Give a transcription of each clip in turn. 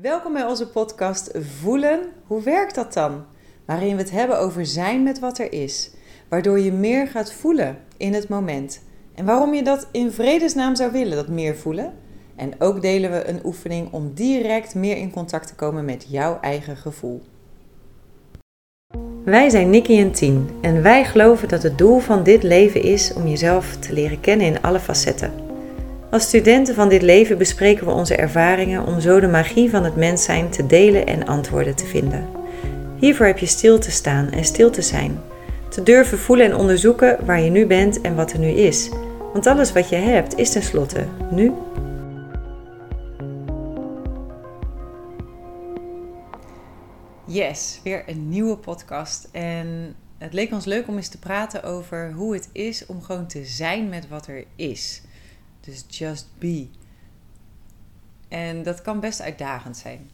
Welkom bij onze podcast Voelen. Hoe werkt dat dan? Waarin we het hebben over zijn met wat er is. Waardoor je meer gaat voelen in het moment. En waarom je dat in vredesnaam zou willen, dat meer voelen. En ook delen we een oefening om direct meer in contact te komen met jouw eigen gevoel. Wij zijn Nikki en Tien en wij geloven dat het doel van dit leven is om jezelf te leren kennen in alle facetten. Als studenten van dit leven bespreken we onze ervaringen om zo de magie van het mens zijn te delen en antwoorden te vinden. Hiervoor heb je stil te staan en stil te zijn. Te durven voelen en onderzoeken waar je nu bent en wat er nu is. Want alles wat je hebt is tenslotte nu. Yes, weer een nieuwe podcast. En het leek ons leuk om eens te praten over hoe het is om gewoon te zijn met wat er is. Dus just be. En dat kan best uitdagend zijn.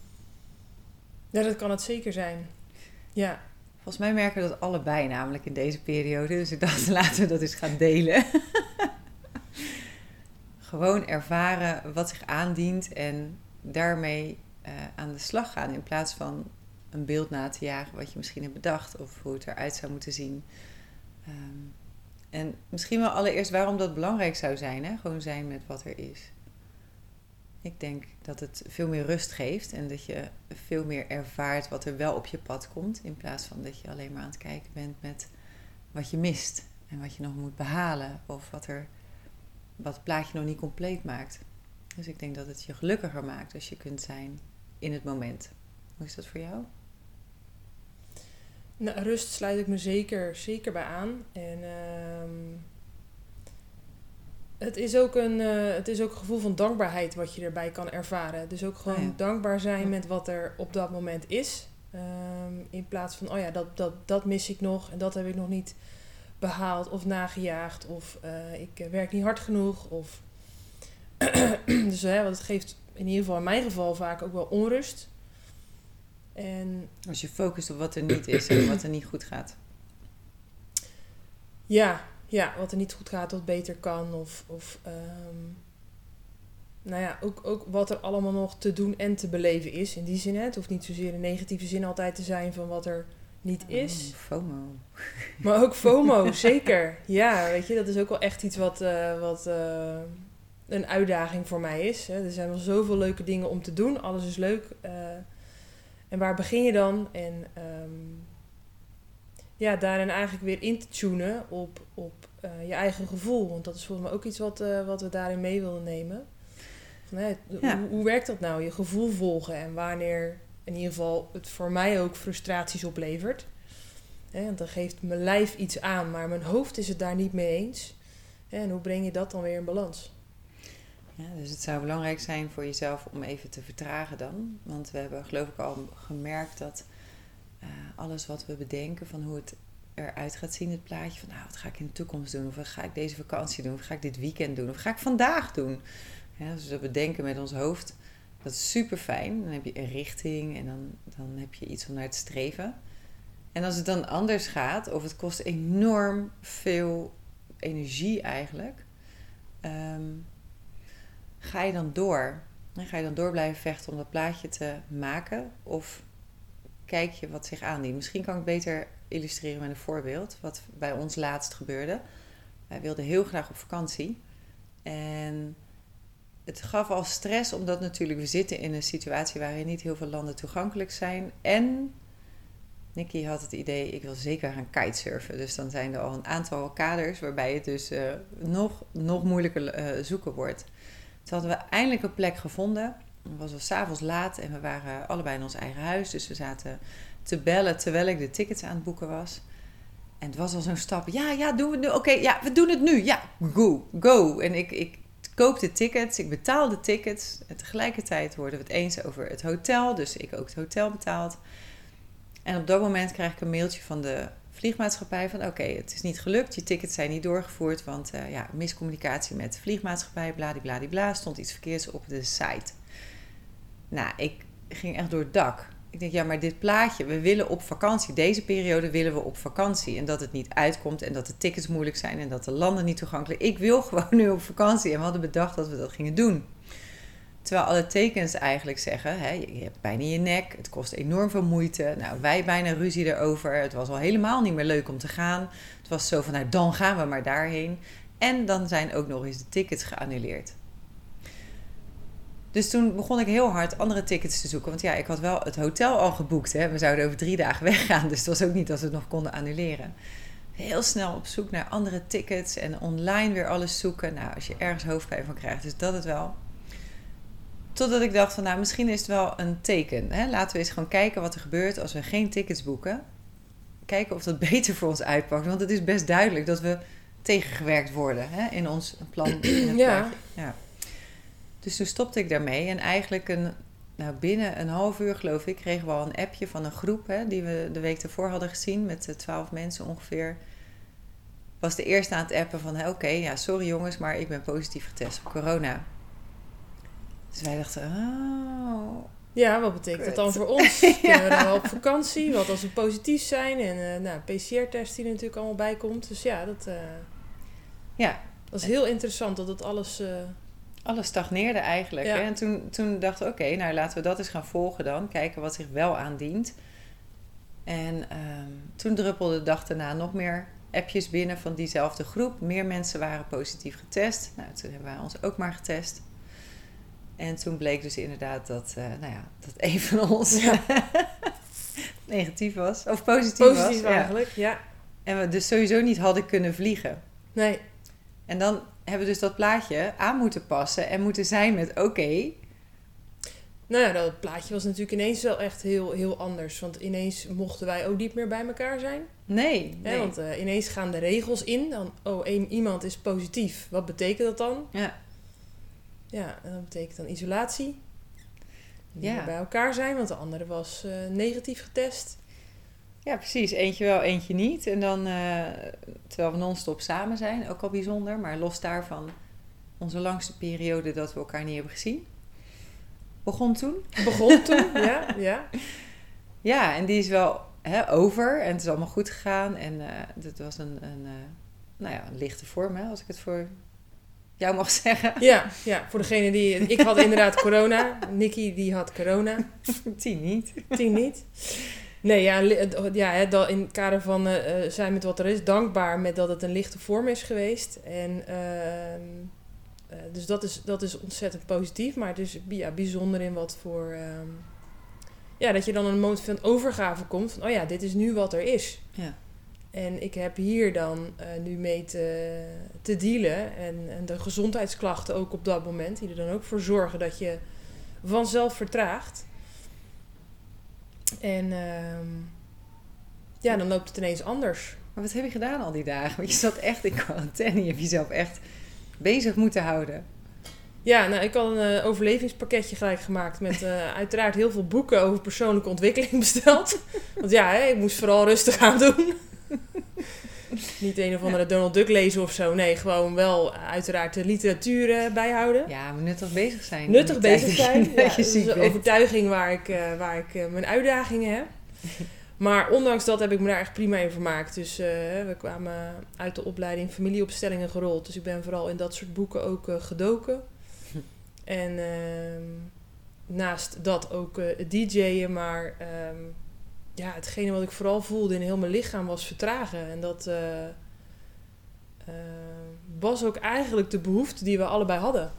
Ja, dat kan het zeker zijn. Ja. Volgens mij merken we dat allebei namelijk in deze periode. Dus ik dacht, laten we dat eens gaan delen. Gewoon ervaren wat zich aandient en daarmee uh, aan de slag gaan. In plaats van een beeld na te jagen wat je misschien hebt bedacht of hoe het eruit zou moeten zien. Um, en misschien wel allereerst waarom dat belangrijk zou zijn. Hè? Gewoon zijn met wat er is. Ik denk dat het veel meer rust geeft en dat je veel meer ervaart wat er wel op je pad komt. In plaats van dat je alleen maar aan het kijken bent met wat je mist en wat je nog moet behalen. Of wat, er, wat het plaatje nog niet compleet maakt. Dus ik denk dat het je gelukkiger maakt als je kunt zijn in het moment. Hoe is dat voor jou? Nou, rust sluit ik me zeker, zeker bij aan. En uh, het, is ook een, uh, het is ook een gevoel van dankbaarheid wat je erbij kan ervaren. Dus ook gewoon oh dankbaar zijn met wat er op dat moment is. Um, in plaats van, oh ja, dat, dat, dat mis ik nog en dat heb ik nog niet behaald of nagejaagd. Of uh, ik werk niet hard genoeg. Of dus hè, want het geeft in ieder geval in mijn geval vaak ook wel onrust. En Als je focust op wat er niet is en wat er niet goed gaat. Ja, ja, wat er niet goed gaat, wat beter kan. Of, of um, nou ja, ook, ook wat er allemaal nog te doen en te beleven is. In die zin, hè. het hoeft niet zozeer in negatieve zin altijd te zijn van wat er niet oh, is. FOMO. Maar ook FOMO, zeker. Ja, weet je, dat is ook wel echt iets wat, uh, wat uh, een uitdaging voor mij is. Hè. Er zijn wel zoveel leuke dingen om te doen. Alles is leuk. Uh, en waar begin je dan? En um, ja, daarin eigenlijk weer in te tunen op, op uh, je eigen gevoel. Want dat is volgens mij ook iets wat, uh, wat we daarin mee willen nemen. Van, hè, ja. hoe, hoe, werkt dat nou? Je gevoel volgen en wanneer in ieder geval het voor mij ook frustraties oplevert. Hè, want dan geeft mijn lijf iets aan, maar mijn hoofd is het daar niet mee eens. En hoe breng je dat dan weer in balans? Ja, dus het zou belangrijk zijn voor jezelf om even te vertragen dan. Want we hebben geloof ik al gemerkt dat uh, alles wat we bedenken van hoe het eruit gaat zien, het plaatje van nou, wat ga ik in de toekomst doen? Of wat ga ik deze vakantie doen? Of ga ik dit weekend doen? Of ga ik vandaag doen? Ja, dus dat bedenken met ons hoofd, dat is super fijn. Dan heb je een richting en dan, dan heb je iets om naar te streven. En als het dan anders gaat, of het kost enorm veel energie eigenlijk, um, ga je dan door? Ga je dan door blijven vechten om dat plaatje te maken? Of kijk je wat zich aandient? Misschien kan ik beter illustreren met een voorbeeld. Wat bij ons laatst gebeurde. Wij wilden heel graag op vakantie. En het gaf al stress, omdat natuurlijk we zitten in een situatie waarin niet heel veel landen toegankelijk zijn. En Nicky had het idee, ik wil zeker gaan kitesurfen. Dus dan zijn er al een aantal kaders waarbij het dus uh, nog, nog moeilijker uh, zoeken wordt. Toen hadden we eindelijk een plek gevonden. Het was al s'avonds laat en we waren allebei in ons eigen huis. Dus we zaten te bellen terwijl ik de tickets aan het boeken was. En het was al zo'n stap. Ja, ja, doen we het nu. Oké, ja, we doen het nu. Ja, go, go. En ik, ik koop de tickets, ik betaal de tickets. En tegelijkertijd worden we het eens over het hotel. Dus ik ook het hotel betaald. En op dat moment krijg ik een mailtje van de vliegmaatschappij van oké, het is niet gelukt, je tickets zijn niet doorgevoerd, want uh, ja, miscommunicatie met de vliegmaatschappij, bladibladibla, stond iets verkeerds op de site. Nou, ik ging echt door het dak. Ik denk, ja, maar dit plaatje, we willen op vakantie. Deze periode willen we op vakantie. En dat het niet uitkomt en dat de tickets moeilijk zijn en dat de landen niet toegankelijk Ik wil gewoon nu op vakantie. En we hadden bedacht dat we dat gingen doen. Terwijl alle tekens eigenlijk zeggen, hè, je hebt pijn in je nek, het kost enorm veel moeite. Nou, wij bijna ruzie erover. Het was al helemaal niet meer leuk om te gaan. Het was zo van, nou, dan gaan we maar daarheen. En dan zijn ook nog eens de tickets geannuleerd. Dus toen begon ik heel hard andere tickets te zoeken. Want ja, ik had wel het hotel al geboekt. Hè. We zouden over drie dagen weggaan. Dus het was ook niet dat we het nog konden annuleren. Heel snel op zoek naar andere tickets. En online weer alles zoeken. Nou, als je ergens hoofdpijn van krijgt, is dat het wel. Totdat ik dacht van, nou, misschien is het wel een teken. Hè? Laten we eens gewoon kijken wat er gebeurt als we geen tickets boeken. Kijken of dat beter voor ons uitpakt. Want het is best duidelijk dat we tegengewerkt worden hè? in ons plan. In het Ja. ja. Dus toen stopte ik daarmee. En eigenlijk een, nou, binnen een half uur, geloof ik, kregen we al een appje van een groep hè, die we de week ervoor hadden gezien met eh, twaalf mensen ongeveer. Was de eerste aan het appen van: oké, ja, sorry jongens, maar ik ben positief getest op corona. Dus wij dachten: oh. Ja, wat betekent dat dan voor ons? Kunnen we dan wel op vakantie? Wat als we positief zijn? En eh nou, PCR-test die er natuurlijk allemaal bij komt. Dus ja, dat, eh, Ja, dat is heel interessant dat het alles... eh, alles stagneerde eigenlijk. Ja. Hè? En toen, toen dachten we, oké, nou laten we dat eens gaan volgen dan. Kijken wat zich wel aandient. En ehm, toen druppelde de dag daarna nog meer appjes binnen van diezelfde groep. Meer mensen waren positief getest. Nou, toen hebben wij ons ook maar getest. En toen bleek dus inderdaad dat, eh, nou ja, dat een van ons Ja. negatief was. Of positief, positief was. Eigenlijk, ja. En we dus sowieso niet hadden kunnen vliegen. Nee, En dan hebben we dus dat plaatje aan moeten passen en moeten zijn met oké, nou ja, dat plaatje was natuurlijk ineens wel echt heel, heel anders. Want ineens mochten wij ook niet meer bij elkaar zijn. nee. Want eh, ineens gaan de regels in. Dan, oh, een, iemand is positief. Wat betekent dat dan? Ja, Ja, en dat betekent dan isolatie. Niet Ja. bij elkaar zijn, want de andere was eh, negatief getest. ja, precies. Eentje wel, eentje niet. En dan, eh, terwijl we non-stop samen zijn, ook al bijzonder. Maar los daarvan, onze langste periode dat we elkaar niet hebben gezien. Begon toen. Begon toen, ja, ja. Ja, en die is wel hè, over en het is allemaal goed gegaan. En eh het was een, een, nou ja, een lichte vorm, hè, als ik het voor jou mag zeggen. Ja, ja, voor degene die... Ik had inderdaad corona. Nicky die had corona. Die niet. Tien niet. Nee, ja, ja in het kader van eh, eh, zijn met wat er is, dankbaar met dat het een lichte vorm is geweest. En ehm, eh, dus dat is, dat is ontzettend positief, maar het is ja, bijzonder in wat voor. ehm, ja, dat je dan een moment van overgave komt van, oh ja, dit is nu wat er is. Ja. En ik heb hier dan eh, nu mee te, te dealen. En, en de gezondheidsklachten ook op dat moment, die er dan ook voor zorgen dat je vanzelf vertraagt. En ehm, ja, dan loopt het ineens anders. Maar wat heb je gedaan al die dagen? Want je zat echt in quarantaine. Je hebt jezelf echt bezig moeten houden. Ja, nou, ik had een eh, overlevingspakketje gelijk gemaakt met eh, uiteraard heel veel boeken over persoonlijke ontwikkeling besteld. Want ja, hè, ik moest vooral rustig aan doen. Niet een of andere Donald Duck lezen of zo. Nee, gewoon wel uiteraard de literatuur eh, bijhouden. Ja, maar nuttig bezig zijn. Nuttig bezig zijn. Ja, Dat is een overtuiging waar ik, eh, waar ik eh, mijn uitdagingen heb. Maar ondanks dat heb ik me daar echt prima in vermaakt. Dus we kwamen uit de opleiding familieopstellingen gerold. Dus ik ben vooral in dat soort boeken ook gedoken. En ehm, naast dat ook DJ'en. Maar ehm, ja, hetgene wat ik vooral voelde in heel mijn lichaam was vertragen. En dat eh, eh, was ook eigenlijk de behoefte die we allebei hadden.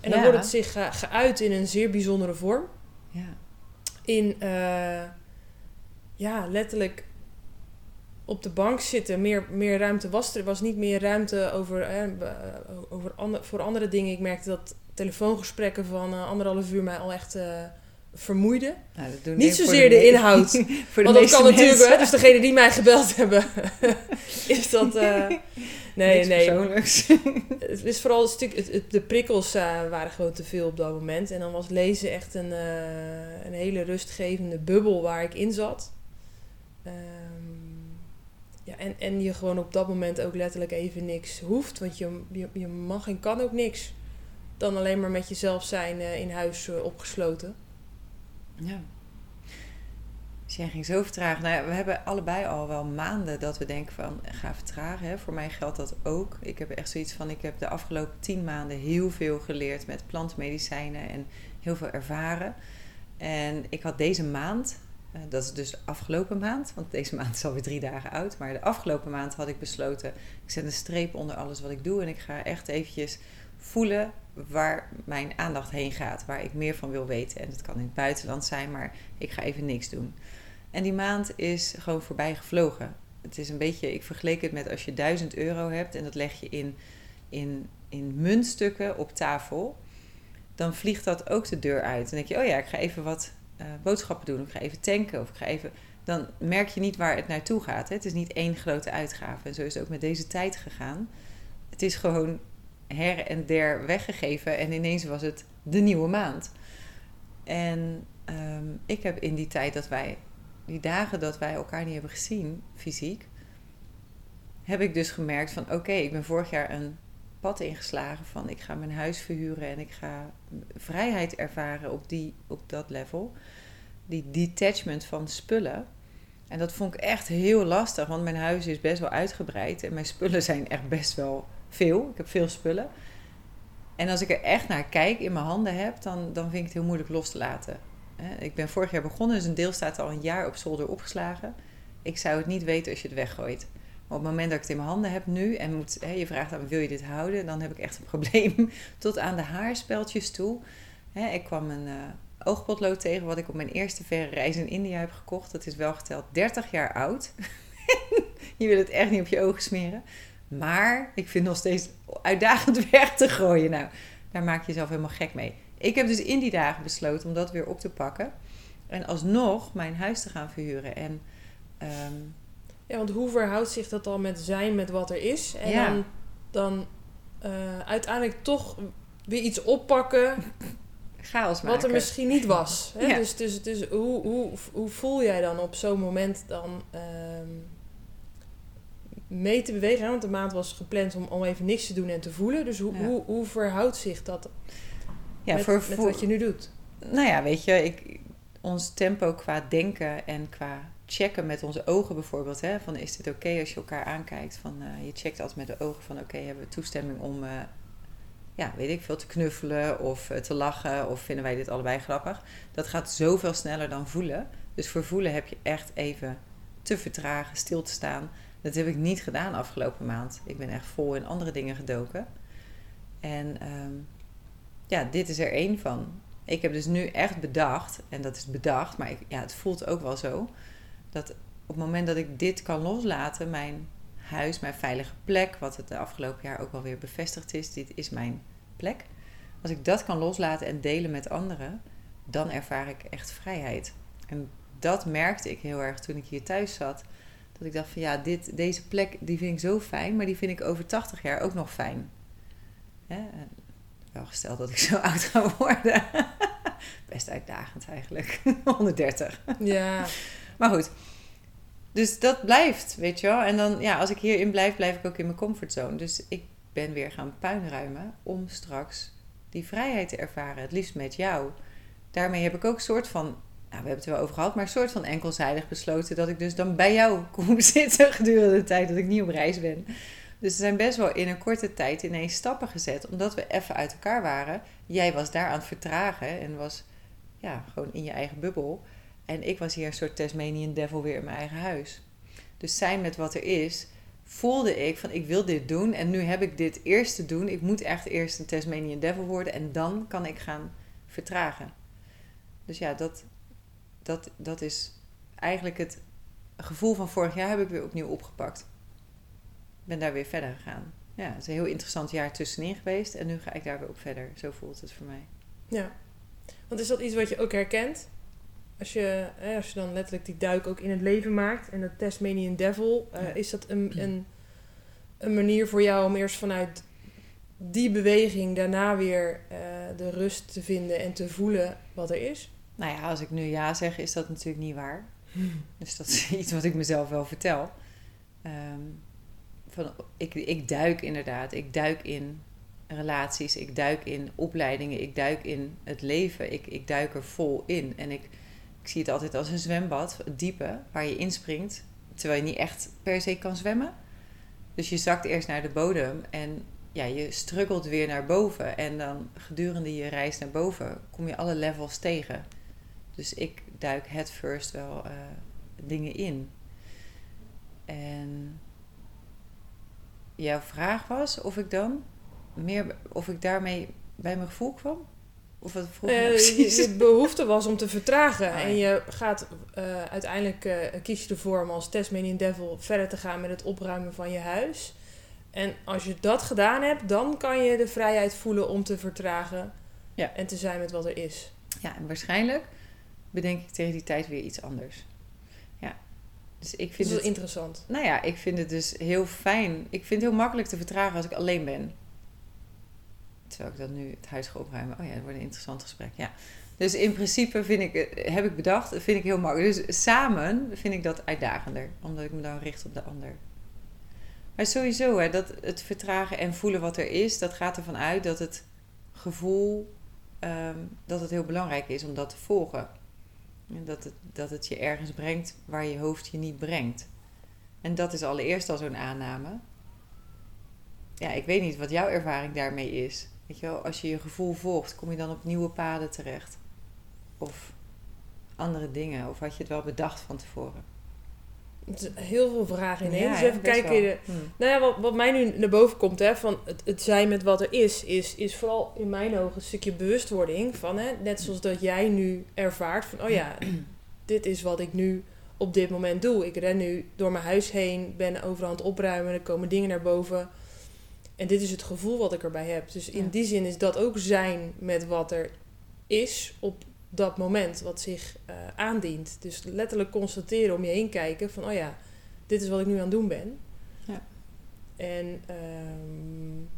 En dan wordt het zich ge- geuit in een zeer bijzondere vorm. Ja. In, eh, ja, letterlijk op de bank zitten. Meer, meer ruimte was er. Er was niet meer ruimte over, eh, over ander, voor andere dingen. Ik merkte dat telefoongesprekken van anderhalf uur mij al echt vermoeiden. Nou, Niet zozeer de inhoud. voor de Want dat kan natuurlijk, mensen. hè, dus degene die mij gebeld hebben, is dat... eh, nee, Niks nee. persoonlijks. Het is vooral een stuk, het, het- de prikkels eh, waren gewoon te veel op dat moment. En dan was lezen echt een, eh, een hele rustgevende bubbel waar ik in zat. Ehm, ja, en, en je gewoon op dat moment ook letterlijk even niks hoeft. Want je, je, je mag en kan ook niks. Dan alleen maar met jezelf zijn in huis opgesloten. Ja. Dus jij ging zo vertragen. Nou we hebben allebei al wel maanden dat we denken van ga vertragen. Hè. Voor mij geldt dat ook. Ik heb echt zoiets van, ik heb de afgelopen tien maanden heel veel geleerd met plantmedicijnen en heel veel ervaren. En ik had deze maand, eh, dat is dus de afgelopen maand, want deze maand is alweer drie dagen oud. Maar de afgelopen maand had ik besloten, ik zet een streep onder alles wat ik doe. En ik ga echt eventjes voelen waar mijn aandacht heen gaat, waar ik meer van wil weten. En dat kan in het buitenland zijn, maar ik ga even niks doen. En die maand is gewoon voorbij gevlogen. Het is een beetje, ik vergeleek het met als je 1000 euro hebt en dat leg je in, in, in muntstukken op tafel. Dan vliegt dat ook de deur uit. Dan denk je, oh ja, ik ga even wat uh, boodschappen doen. Ik ga even tanken. Of ik ga even. Dan merk je niet waar het naartoe gaat. Hè? Het is niet één grote uitgave. En zo is het ook met deze tijd gegaan. Het is gewoon her en der weggegeven. En ineens was het de nieuwe maand. En um, ik heb in die tijd dat wij, die dagen dat wij elkaar niet hebben gezien, fysiek, heb ik dus gemerkt van oké, ik ben vorig jaar een pad ingeslagen van ik ga mijn huis verhuren en ik ga vrijheid ervaren op, die, op dat level. Die detachment van spullen. En dat vond ik echt heel lastig, want mijn huis is best wel uitgebreid en mijn spullen zijn echt best wel veel. Ik heb veel spullen. En als ik er echt naar kijk, in mijn handen heb, dan, dan vind ik het heel moeilijk los te laten. Ik ben vorig jaar begonnen, dus een deel staat al een jaar op zolder opgeslagen. Ik zou het niet weten als je het weggooit. Maar op het moment dat ik het in mijn handen heb nu en moet, hè, je vraagt aan wil je dit houden, dan heb ik echt een probleem. Tot aan de haarspeltjes toe. Hè, ik kwam een uh, oogpotlood tegen wat ik op mijn eerste verre reis in India heb gekocht. Dat is wel geteld 30 jaar oud. je wil het echt niet op je ogen smeren. Maar ik vind nog steeds uitdagend weg te gooien. Nou, daar maak je jezelf helemaal gek mee. Ik heb dus in die dagen besloten om dat weer op te pakken. En alsnog mijn huis te gaan verhuren. En, ehm, ja, want hoe verhoudt zich dat dan met zijn met wat er is? En dan, dan uh, uiteindelijk toch weer iets oppakken. Chaos maken. Wat er misschien niet was. Hè? Dus, dus, dus hoe, hoe, hoe voel jij dan op zo'n moment dan... Ehm, mee te bewegen. Want de maand was gepland om, om even niks te doen en te voelen. Dus hoe, hoe, hoe verhoudt zich dat ja, met, voor, met wat je nu doet? Nou ja, weet je, ik, ons tempo qua denken en qua checken met onze ogen bijvoorbeeld. Hè, van is dit oké als je elkaar aankijkt? Van, uh, je checkt altijd met de ogen van oké, hebben we toestemming om... Uh, ja, weet ik veel, te knuffelen of uh, te lachen of vinden wij dit allebei grappig. Dat gaat zoveel sneller dan voelen. Dus voor voelen heb je echt even te vertragen, stil te staan dat heb ik niet gedaan afgelopen maand. Ik ben echt vol in andere dingen gedoken. En ehm, ja, dit is er één van. Ik heb dus nu echt bedacht, en dat is bedacht, maar ik, ja, het voelt ook wel zo, dat op het moment dat ik dit kan loslaten, mijn huis, mijn veilige plek, wat het de afgelopen jaar ook wel weer bevestigd is, dit is mijn plek. Als ik dat kan loslaten en delen met anderen, dan ervaar ik echt vrijheid. En dat merkte ik heel erg toen ik hier thuis zat. Dat ik dacht van ja, dit, deze plek die vind ik zo fijn, maar die vind ik over 80 jaar ook nog fijn. Hè? Wel gesteld dat ik zo oud ga worden. Best uitdagend eigenlijk. 130. Ja. maar goed. Dus dat blijft, weet je wel. En dan, ja, als ik hierin blijf, blijf ik ook in mijn comfortzone. Dus ik ben weer gaan puinruimen om straks die vrijheid te ervaren. Het liefst met jou. Daarmee heb ik ook een soort van nou, we hebben het er wel over gehad, maar een soort van enkelzijdig besloten dat ik dus dan bij jou kom zitten gedurende de tijd dat ik niet op reis ben. Dus er zijn best wel in een korte tijd ineens stappen gezet, omdat we even uit elkaar waren. Jij was daar aan het vertragen en was ja, gewoon in je eigen bubbel. En ik was hier een soort Tasmanian devil weer in mijn eigen huis. Dus zijn met wat er is, voelde ik van ik wil dit doen en nu heb ik dit eerst te doen. Ik moet echt eerst een Tasmanian devil worden en dan kan ik gaan vertragen. Dus ja, dat, dat, dat is eigenlijk het gevoel van vorig jaar heb ik weer opnieuw opgepakt. Ben daar weer verder gegaan. Ja, het is een heel interessant jaar tussenin geweest en nu ga ik daar weer op verder. Zo voelt het voor mij. Ja, want is dat iets wat je ook herkent? Als je, als je dan letterlijk die duik ook in het leven maakt en dat Tasmanian Devil, uh, is dat een, een, een manier voor jou om eerst vanuit die beweging daarna weer uh, de rust te vinden en te voelen wat er is? Nou ja, als ik nu ja zeg, is dat natuurlijk niet waar. Dus dat is iets wat ik mezelf wel vertel. Ehm, van, ik, ik duik inderdaad. Ik duik in relaties. Ik duik in opleidingen. Ik duik in het leven. Ik, ik duik er vol in. En ik ik zie het altijd als een zwembad, het diepe, waar je inspringt, terwijl je niet echt per se kan zwemmen. Dus je zakt eerst naar de bodem en ja, je struggelt weer naar boven. En dan gedurende je reis naar boven kom je alle levels tegen. Dus ik duik het first wel uh, dingen in. En jouw vraag was of ik dan meer, of ik daarmee bij mijn gevoel kwam? Of wat vroeg uh, je, behoefte was om te vertragen. Ah, en je gaat uh, uiteindelijk uh, kies je ervoor om als Tasmanian Devil verder te gaan met het opruimen van je huis. En als je dat gedaan hebt, dan kan je de vrijheid voelen om te vertragen ja. en te zijn met wat er is. Ja, en waarschijnlijk bedenk ik tegen die tijd weer iets anders. Ja. Dus ik vind dat is het, interessant. Nou ja, ik vind het dus heel fijn. Ik vind het heel makkelijk te vertragen als ik alleen ben. Terwijl ik dan nu het huis ga opruimen. Oh ja, dat wordt een interessant gesprek. Ja. Dus in principe vind ik, heb ik bedacht, vind ik heel makkelijk. Dus samen vind ik dat uitdagender. Omdat ik me dan richt op de ander. Maar sowieso, hè, dat het vertragen en voelen wat er is, dat gaat ervan uit dat het gevoel, ehm, dat het heel belangrijk is om dat te volgen. Dat het, dat het je ergens brengt waar je hoofd je niet brengt. En dat is allereerst al zo'n aanname. Ja, ik weet niet wat jouw ervaring daarmee is. Weet je wel, als je je gevoel volgt, kom je dan op nieuwe paden terecht? Of andere dingen? Of had je het wel bedacht van tevoren? Heel veel vragen in Ja, dus even kijken. De, hm. Nou ja, wat, wat mij nu naar boven komt, hè, van het, het zijn met wat er is, is, is vooral in mijn ogen een stukje bewustwording van, hè, net zoals dat jij nu ervaart van, oh ja, dit is wat ik nu op dit moment doe. Ik ren nu door mijn huis heen, ben overal aan het opruimen, er komen dingen naar boven. En dit is het gevoel wat ik erbij heb. Dus in die zin is dat ook zijn met wat er is op dat moment wat zich uh, aandient. Dus letterlijk constateren om je heen kijken van, oh ja, dit is wat ik nu aan het doen ben. Ja. En um,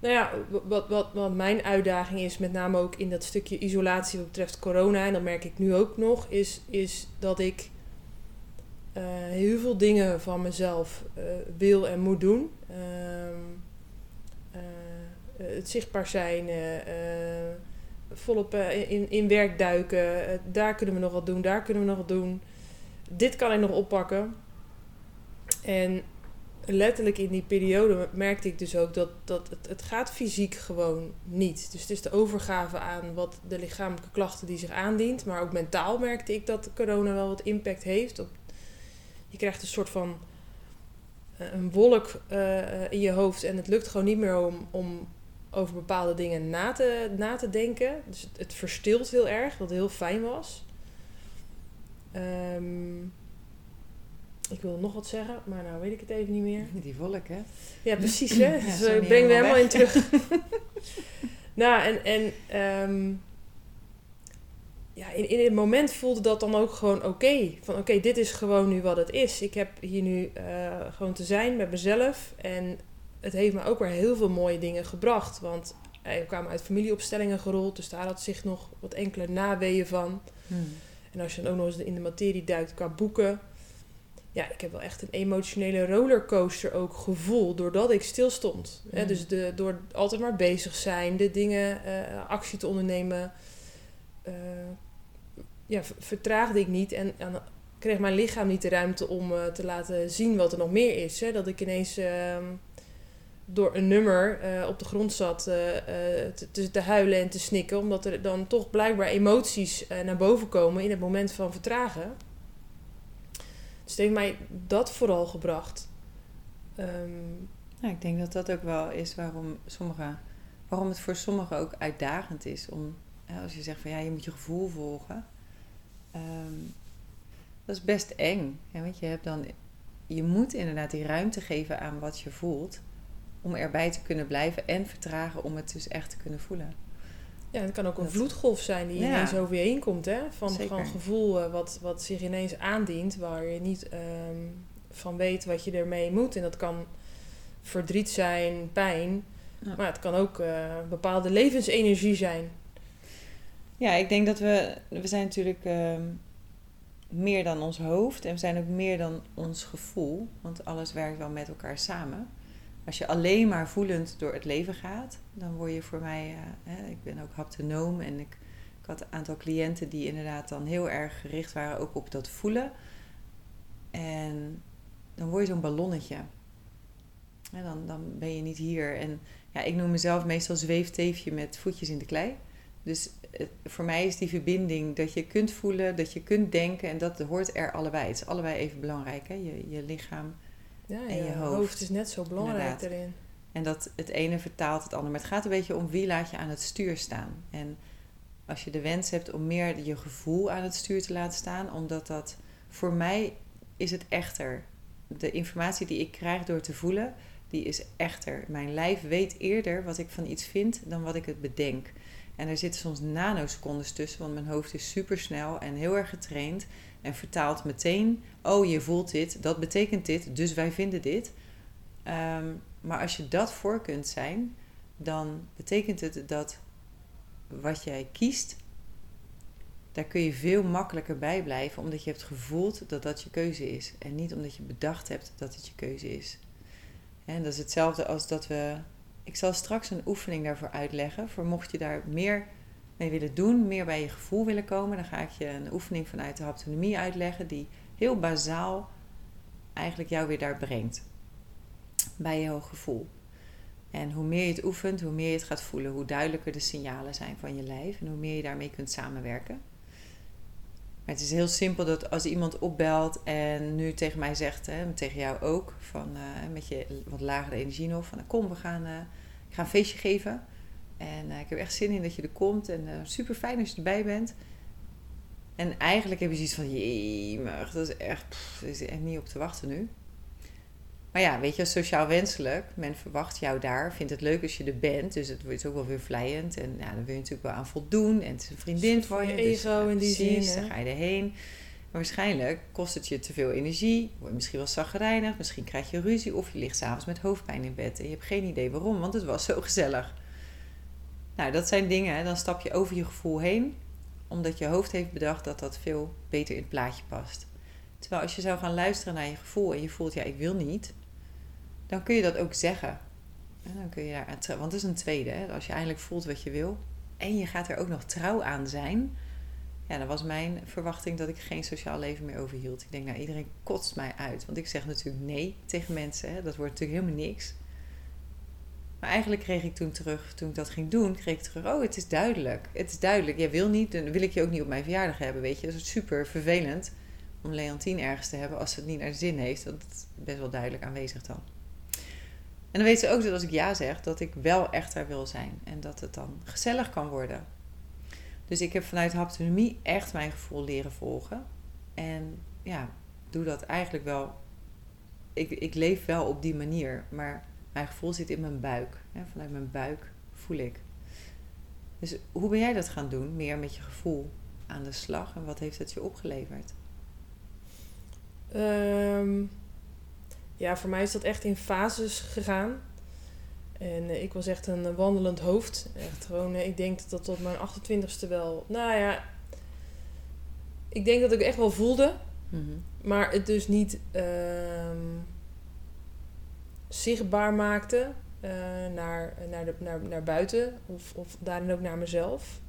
nou ja, wat, wat, wat mijn uitdaging is, met name ook in dat stukje isolatie wat betreft corona, en dat merk ik nu ook nog, is, is dat ik uh, heel veel dingen van mezelf uh, wil en moet doen. Um, het zichtbaar zijn, volop uh, in, in werk duiken. Uh, daar kunnen we nog wat doen, daar kunnen we nog wat doen. Dit kan ik nog oppakken. En letterlijk in die periode merkte ik dus ook dat, dat het, het gaat fysiek gewoon niet. Dus het is de overgave aan wat de lichamelijke klachten die zich aandient. Maar ook mentaal merkte ik dat corona wel wat impact heeft. Op, je krijgt een soort van uh, een wolk in je hoofd en het lukt gewoon niet meer om, om over bepaalde dingen na te, na te denken. Dus het, het verstilt heel erg, wat heel fijn was. Um, ik wil nog wat zeggen, maar nou weet ik het even niet meer. Die wolk, hè? Ja, precies, hè? Ja, dus ik breng er helemaal in terug. nou, en, en um, ja, in, in het moment voelde dat dan ook gewoon oké. Van oké, dit is gewoon nu wat het is. Ik heb hier nu uh, gewoon te zijn met mezelf. En het heeft me ook weer heel veel mooie dingen gebracht. Want eh, we kwamen uit familieopstellingen gerold, dus daar had zich nog wat enkele naweeën van. Hmm. En als je dan ook nog eens in de materie duikt qua boeken. Ja, ik heb wel echt een emotionele rollercoaster ook gevoeld doordat ik stilstond. Hmm. dus de, door altijd maar bezig zijn, de dingen, uh, actie te ondernemen. Uh, ja, vertraagde ik niet en, en, kreeg mijn lichaam niet de ruimte om uh, te laten zien wat er nog meer is. Hè? Dat ik ineens ehm, door een nummer uh, op de grond zat uh, te, te, huilen en te snikken. Omdat er dan toch blijkbaar emoties naar boven komen in het moment van vertragen. Dus het heeft mij dat vooral gebracht. Um, ik denk dat dat ook wel is waarom, sommige, waarom het voor sommigen ook uitdagend is. Om, als je zegt van ja, je moet je gevoel volgen. Um, dat is best eng. Ja, want je, hebt dan, je moet inderdaad die ruimte geven aan wat je voelt om erbij te kunnen blijven en vertragen om het dus echt te kunnen voelen. Ja, het kan ook een vloedgolf zijn die ineens over je heen komt, hè? Van gewoon gevoel uh, wat, wat zich ineens aandient, waar je niet ehm, van weet wat je ermee moet. En dat kan verdriet zijn, pijn, maar het kan ook uh, bepaalde levensenergie zijn. Ja, ik denk dat we, we zijn natuurlijk ehm, meer dan ons hoofd en we zijn ook meer dan ons gevoel, want alles werkt wel met elkaar samen. Als je alleen maar voelend door het leven gaat, dan word je voor mij, hè, ik ben ook haptonoom en ik Ik had een aantal cliënten die inderdaad dan heel erg gericht waren ook op dat voelen. En dan word je zo'n ballonnetje. Dan, dan ben je niet hier. En ja, ik noem mezelf meestal zweefteefje met voetjes in de klei. Dus voor mij is die verbinding dat je kunt voelen, dat je kunt denken en dat hoort er allebei. Het is allebei even belangrijk, hè? Je, je lichaam ja, en je, hoofd. is net zo belangrijk erin. En dat het ene vertaalt het andere. Maar het gaat een beetje om wie laat je aan het stuur staan. En als je de wens hebt om meer je gevoel aan het stuur te laten staan, omdat dat voor mij is het echter. De informatie die ik krijg door te voelen, die is echter. Mijn lijf weet eerder wat ik van iets vind dan wat ik het bedenk. En er zitten soms nanosecondes tussen, want mijn hoofd is super snel en heel erg getraind. En vertaalt meteen: Oh, je voelt dit, dat betekent dit, dus wij vinden dit. Ehm, maar als je dat voor kunt zijn, dan betekent het dat wat jij kiest, daar kun je veel makkelijker bij blijven, omdat je hebt gevoeld dat dat je keuze is. En niet omdat je bedacht hebt dat het je keuze is. En dat is hetzelfde als dat we ik zal straks een oefening daarvoor uitleggen. Voor mocht je daar meer mee willen doen, meer bij je gevoel willen komen, dan ga ik je een oefening vanuit de haptonomie uitleggen die heel bazaal eigenlijk jou weer daar brengt. Bij je gevoel. En hoe meer je het oefent, hoe meer je het gaat voelen, hoe duidelijker de signalen zijn van je lijf en hoe meer je daarmee kunt samenwerken. Maar het is heel simpel dat als iemand opbelt en nu tegen mij zegt, hè, tegen jou ook, van, uh, met je wat lagere energie nog, van kom, we gaan, uh, ik ga een feestje geven. En uh, ik heb echt zin in dat je er komt en super fijn als je erbij bent. En eigenlijk heb je zoiets van, jee, dat is echt, pff, dat is echt niet op te wachten nu. Maar ja, weet je, sociaal wenselijk. Men verwacht jou daar, vindt het leuk als je er bent. Dus het wordt ook wel weer vlijend. En ja, dan wil je natuurlijk wel aan voldoen. En het is een vriendin van je. Dus, ego in die zin. Dan ga je erheen. Maar waarschijnlijk kost het je te veel energie. Word je misschien wel zagrijnig. Misschien krijg je ruzie. Of je ligt s'avonds met hoofdpijn in bed. En je hebt geen idee waarom, want het was zo gezellig. Nou, dat zijn dingen. Dan stap je over je gevoel heen. Omdat je hoofd heeft bedacht dat dat veel beter in het plaatje past. Terwijl als je zou gaan luisteren naar je gevoel en je voelt, ja, ik wil niet dan kun je dat ook zeggen. En dan kun je daar, want het is een tweede. Hè? Als je eindelijk voelt wat je wil en je gaat er ook nog trouw aan zijn. Ja, dan was mijn verwachting dat ik geen sociaal leven meer overhield. Ik denk, nou, iedereen kotst mij uit. Want ik zeg natuurlijk nee tegen mensen. Hè? Dat wordt natuurlijk helemaal niks. Maar eigenlijk kreeg ik toen terug, toen ik dat ging doen, kreeg ik terug, oh, het is duidelijk. Het is duidelijk. Jij wil niet, dan wil ik je ook niet op mijn verjaardag hebben, weet je. Dat is super vervelend om Leontien ergens te hebben als het niet naar zin heeft. Dat is best wel duidelijk aanwezig dan. En dan weet ze ook dat als ik ja zeg, dat ik wel echt daar wil zijn. En dat het dan gezellig kan worden. Dus ik heb vanuit haptonomie echt mijn gevoel leren volgen. En ja, doe dat eigenlijk wel. Ik, ik leef wel op die manier, maar mijn gevoel zit in mijn buik. Vanuit mijn buik voel ik. Dus hoe ben jij dat gaan doen? Meer met je gevoel aan de slag. En wat heeft het je opgeleverd? Um ja, voor mij is dat echt in fases gegaan. En eh, ik was echt een wandelend hoofd. Echt gewoon, eh, ik denk dat dat tot mijn 28ste wel. Nou ja, ik denk dat ik echt wel voelde. Mhm. Maar het dus niet ehm, zichtbaar maakte uh, naar, naar, de, naar, naar buiten. Of, of daarin ook naar mezelf.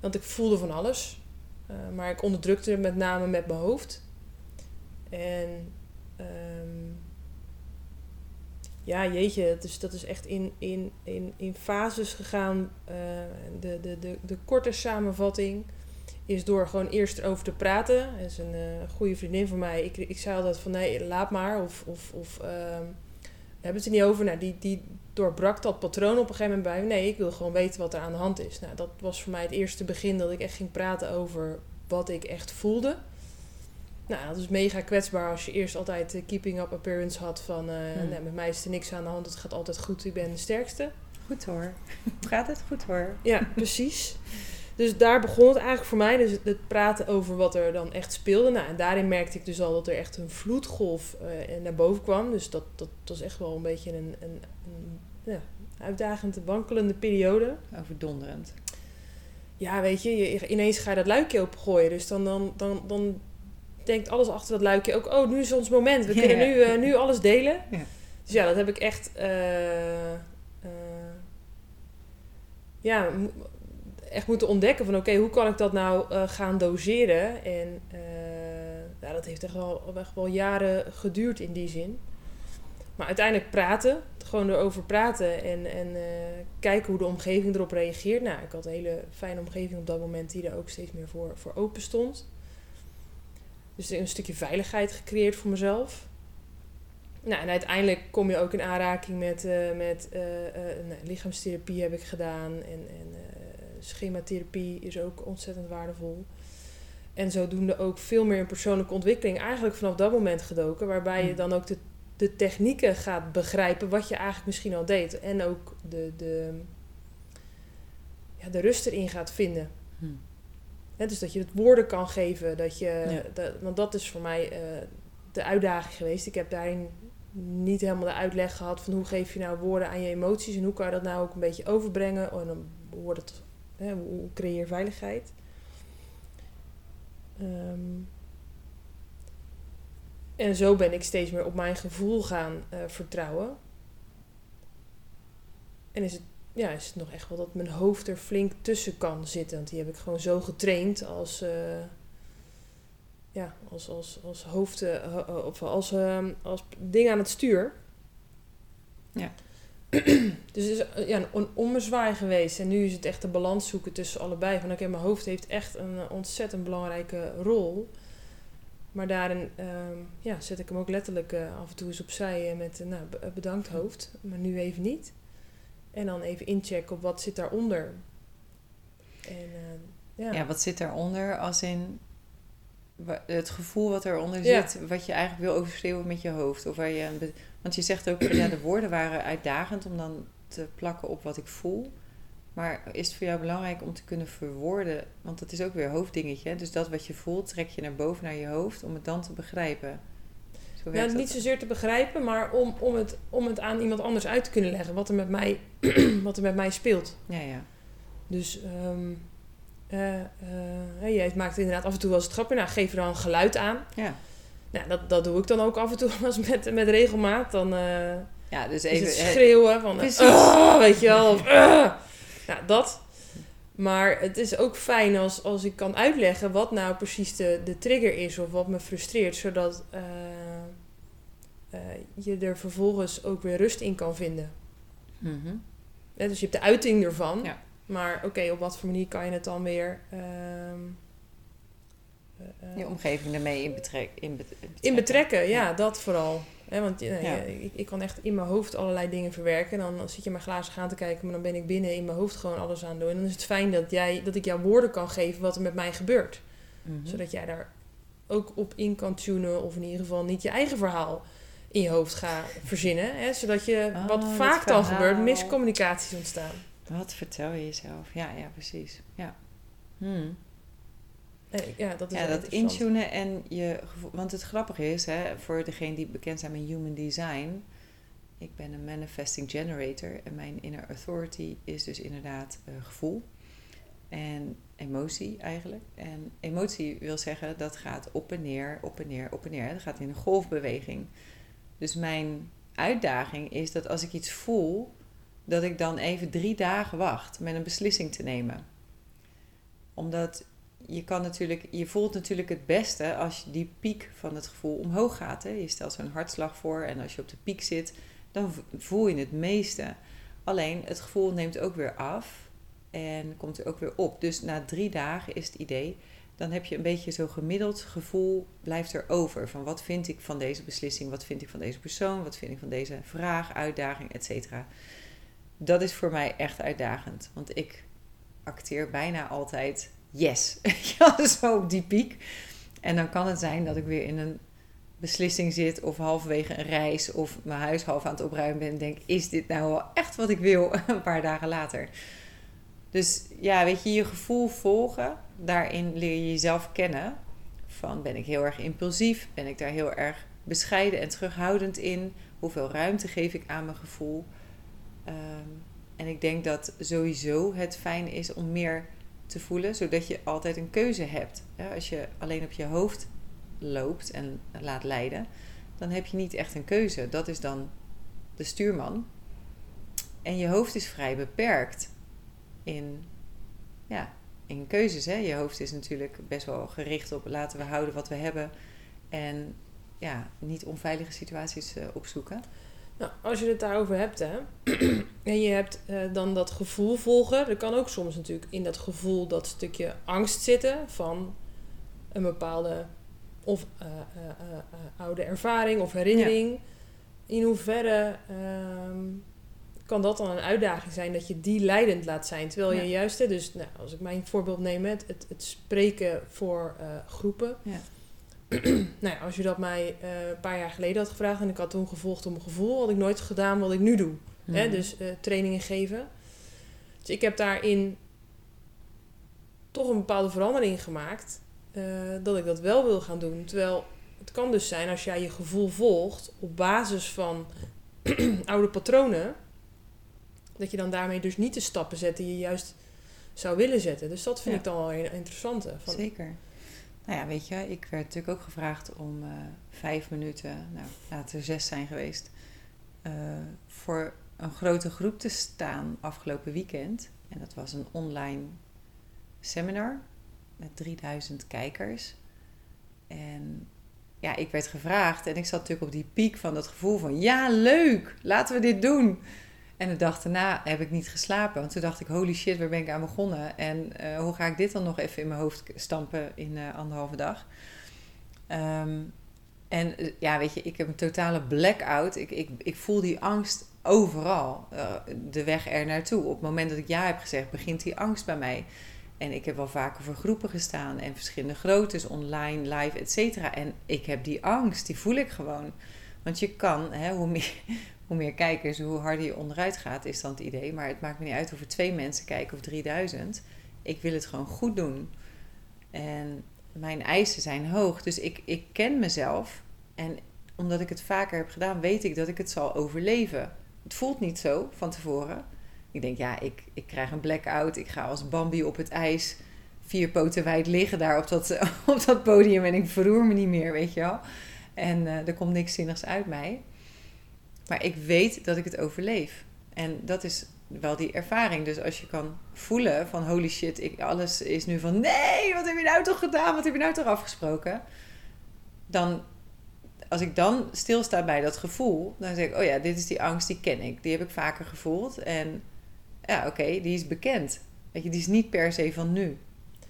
Want ik voelde van alles. maar ik onderdrukte met name met mijn hoofd. En um, ja, jeetje, dus dat is echt in, in, in, in fases gegaan. Uh, de, de, de, de korte samenvatting is door gewoon eerst erover te praten. Dat is een goede vriendin van mij. Ik, ik zei altijd van nee, laat maar. Of, of, of we hebben er niet over. Nou, die, die doorbrak dat patroon op een gegeven moment bij me. Nee, ik wil gewoon weten wat er aan de hand is. Nou, dat was voor mij het eerste begin dat ik echt ging praten over wat ik echt voelde. Nou, dat is mega kwetsbaar als je eerst altijd de keeping up appearance had van... Uh, nee, met mij is er niks aan de hand, het gaat altijd goed, ik ben de sterkste. Goed hoor. Gaat het goed hoor. Ja, precies. Dus daar begon het eigenlijk voor mij. Dus het praten over wat er dan echt speelde. Nou, en daarin merkte ik dus al dat er echt een vloedgolf uh, naar boven kwam. Dus dat, dat, was echt wel een beetje een, een, een ja, uitdagend, wankelende periode. Overdonderend. Ja, weet je, je, ineens ga je dat luikje opgooien. Dus dan, dan, dan, dan denkt alles achter dat luikje ook, oh, nu is ons moment. We kunnen nu, uh, nu alles delen. Ja. Dus ja, dat heb ik echt... Uh, ja, echt moeten ontdekken van oké, hoe kan ik dat nou uh, gaan doseren? En nou, dat heeft echt wel, wel jaren geduurd in die zin. Maar uiteindelijk praten, gewoon erover praten en, en uh, kijken hoe de omgeving erop reageert. Nou, ik had een hele fijne omgeving op dat moment die er ook steeds meer voor, voor open stond. Dus een stukje veiligheid gecreëerd voor mezelf. Nou, en uiteindelijk kom je ook in aanraking met, met nou, lichaamstherapie heb ik gedaan. En, en schematherapie is ook ontzettend waardevol. En zodoende ook veel meer in persoonlijke ontwikkeling eigenlijk vanaf dat moment gedoken. Waarbij je hmm. dan ook de, de technieken gaat begrijpen wat je eigenlijk misschien al deed. En ook de, de, ja, de rust erin gaat vinden. Hmm. dus dat je het woorden kan geven. Dat je, dat, want dat is voor mij de uitdaging geweest. Ik heb daarin niet helemaal de uitleg gehad van hoe geef je nou woorden aan je emoties en hoe kan je dat nou ook een beetje overbrengen. En dan wordt het, hoe creëer veiligheid. Ehm, en zo ben ik steeds meer op mijn gevoel gaan uh, vertrouwen. En is het, ja, is het nog echt wel dat mijn hoofd er flink tussen kan zitten. Want die heb ik gewoon zo getraind als, uh, ja, als, als, als hoofd, uh, als, als ding aan het stuur. Ja. dus het is ja, een ommezwaai geweest. En nu is het echt de balans zoeken tussen allebei. Van oké, mijn hoofd heeft echt een ontzettend belangrijke rol. Maar daarin ehm, ja, zet ik hem ook letterlijk uh, af en toe eens opzij met nou, bedankt hoofd, maar nu even niet. En dan even inchecken op wat zit daaronder. En, ja. ja, wat zit daaronder als in het gevoel wat eronder zit, wat je eigenlijk wil overschreeuwen met je hoofd. Of waar je, want je zegt ook, ja, de woorden waren uitdagend om dan te plakken op wat ik voel. Maar is het voor jou belangrijk om te kunnen verwoorden? Want dat is ook weer hoofddingetje. Dus dat wat je voelt, trek je naar boven naar je hoofd om het dan te begrijpen. Zo niet zozeer te begrijpen, maar om, om, het, om het aan iemand anders uit te kunnen leggen. Wat er met mij, wat er met mij speelt. Ja, ja. Dus um, uh, uh, jij maakt inderdaad af en toe wel eens het grapje. Nou, geef er dan een geluid aan. Ja. Nou, dat, dat doe ik dan ook af en toe als met, met regelmaat. Dan uh, ja, dus even, schreeuwen van... Weet je wel. Of, nou, dat. Maar het is ook fijn als, als ik kan uitleggen wat nou precies de, de trigger is of wat me frustreert, zodat uh, je er vervolgens ook weer rust in kan vinden. Mm -hmm. dus je hebt de uiting ervan, ja. Maar oké, op wat voor manier kan je het dan weer. Uh, je omgeving ermee in, betrek, in, betrekken. In betrekken, ja, dat vooral want ja. ik, ik, kan echt in mijn hoofd allerlei dingen verwerken. Dan zit je maar glazen gaan te kijken, maar dan ben ik binnen in mijn hoofd gewoon alles aan het doen. En dan is het fijn dat, jij, dat ik jou woorden kan geven wat er met mij gebeurt. Mhm. Zodat jij daar ook op in kan tunen, of in ieder geval niet je eigen verhaal in je hoofd gaat verzinnen. Hè? Zodat je, oh, wat vaak dan gebeurt, miscommunicaties ontstaan. Wat vertel je jezelf? Ja, ja, precies. Ja. Hmm. Eh, ja, dat is ja, dat intunen en je Want het grappige is, hè, voor degene die bekend zijn met human design. Ik ben een manifesting generator en mijn inner authority is dus inderdaad uh, gevoel en emotie eigenlijk. En emotie wil zeggen dat gaat op en neer, op en neer, op en neer. Dat gaat in een golfbeweging. Dus mijn uitdaging is dat als ik iets voel, dat ik dan even drie dagen wacht met een beslissing te nemen. Omdat je, kan natuurlijk, je voelt natuurlijk het beste als die piek van het gevoel omhoog gaat. Hè? Je stelt zo'n hartslag voor en als je op de piek zit, dan voel je het meeste. Alleen het gevoel neemt ook weer af en komt er ook weer op. Dus na drie dagen is het idee, dan heb je een beetje zo'n gemiddeld gevoel blijft er over. Van wat vind ik van deze beslissing, wat vind ik van deze persoon, wat vind ik van deze vraag, uitdaging, etc. Dat is voor mij echt uitdagend, want ik acteer bijna altijd yes. zo op die piek. En dan kan het zijn dat ik weer in een beslissing zit of halverwege een reis of mijn huis half aan het opruimen ben en denk, is dit nou wel echt wat ik wil een paar dagen later? Dus ja, weet je, je gevoel volgen, daarin leer je jezelf kennen. Van ben ik heel erg impulsief? Ben ik daar heel erg bescheiden en terughoudend in? Hoeveel ruimte geef ik aan mijn gevoel? Ehm, en ik denk dat sowieso het fijn is om meer te voelen, zodat je altijd een keuze hebt. als je alleen op je hoofd loopt en laat leiden, dan heb je niet echt een keuze. Dat is dan de stuurman. En je hoofd is vrij beperkt in ja, in keuzes. Hè? Je hoofd is natuurlijk best wel gericht op laten we houden wat we hebben. En ja, niet onveilige situaties uh, opzoeken. Nou, als je het daarover hebt, hè, en je hebt uh, dan dat gevoel volgen, er kan ook soms natuurlijk in dat gevoel dat stukje angst zitten van een bepaalde of uh, oude ervaring of herinnering. In hoeverre ehm, kan dat dan een uitdaging zijn dat je die leidend laat zijn? Terwijl je juist, hè, dus nou, als ik mijn voorbeeld neem, het, het, het spreken voor groepen. Ja nou ja, als je dat mij uh, een paar jaar geleden had gevraagd en ik had toen gevolgd om mijn gevoel, had ik nooit gedaan wat ik nu doe. Hè? Mhm. Dus uh, trainingen geven. Dus ik heb daarin toch een bepaalde verandering gemaakt uh, dat ik dat wel wil gaan doen. Terwijl het kan dus zijn als jij je gevoel volgt op basis van oude patronen, dat je dan daarmee dus niet de stappen zet die je juist zou willen zetten. Dus dat vind ik dan wel een interessante. Van, Zeker. Nou ja, weet je, ik werd natuurlijk ook gevraagd om uh, vijf minuten, nou laten er zes zijn geweest, uh, voor een grote groep te staan afgelopen weekend. En dat was een online seminar met 3000 kijkers. En ja, ik werd gevraagd en ik zat natuurlijk op die piek van dat gevoel van ja, leuk, laten we dit doen. En de dag daarna heb ik niet geslapen. Want toen dacht ik, holy shit, waar ben ik aan begonnen? En uh, hoe ga ik dit dan nog even in mijn hoofd stampen in uh, anderhalve dag? Um, en uh, ja, weet je, ik heb een totale blackout. Ik, ik, ik voel die angst overal. de weg er naartoe. Op het moment dat ik ja heb gezegd, begint die angst bij mij. En ik heb wel vaker voor groepen gestaan. En verschillende groottes, online, live, et. En ik heb die angst, die voel ik gewoon. Want je kan, hè, hoe, meer, hoe meer kijkers, hoe harder je onderuit gaat, is dan het idee. Maar het maakt me niet uit of er twee mensen kijken of 3000. Ik wil het gewoon goed doen. En mijn eisen zijn hoog. Dus ik, ik ken mezelf. En omdat ik het vaker heb gedaan, weet ik dat ik het zal overleven. Het voelt niet zo van tevoren. Ik denk, ja, ik, ik krijg een blackout. Ik ga als Bambi op het ijs vier poten wijd liggen daar op dat, op dat podium. En ik verroer me niet meer, weet je wel. En uh, er komt niks zinnigs uit mij. Maar ik weet dat ik het overleef. En dat is wel die ervaring. Dus als je kan voelen van holy shit, ik, alles is nu van nee, wat heb je nou toch gedaan? Wat heb je nou toch afgesproken? Dan, als ik dan stilsta bij dat gevoel, dan zeg ik, oh ja, dit is die angst, die ken ik. Die heb ik vaker gevoeld. En ja, oké, die is bekend. Weet je, die is niet per se van nu.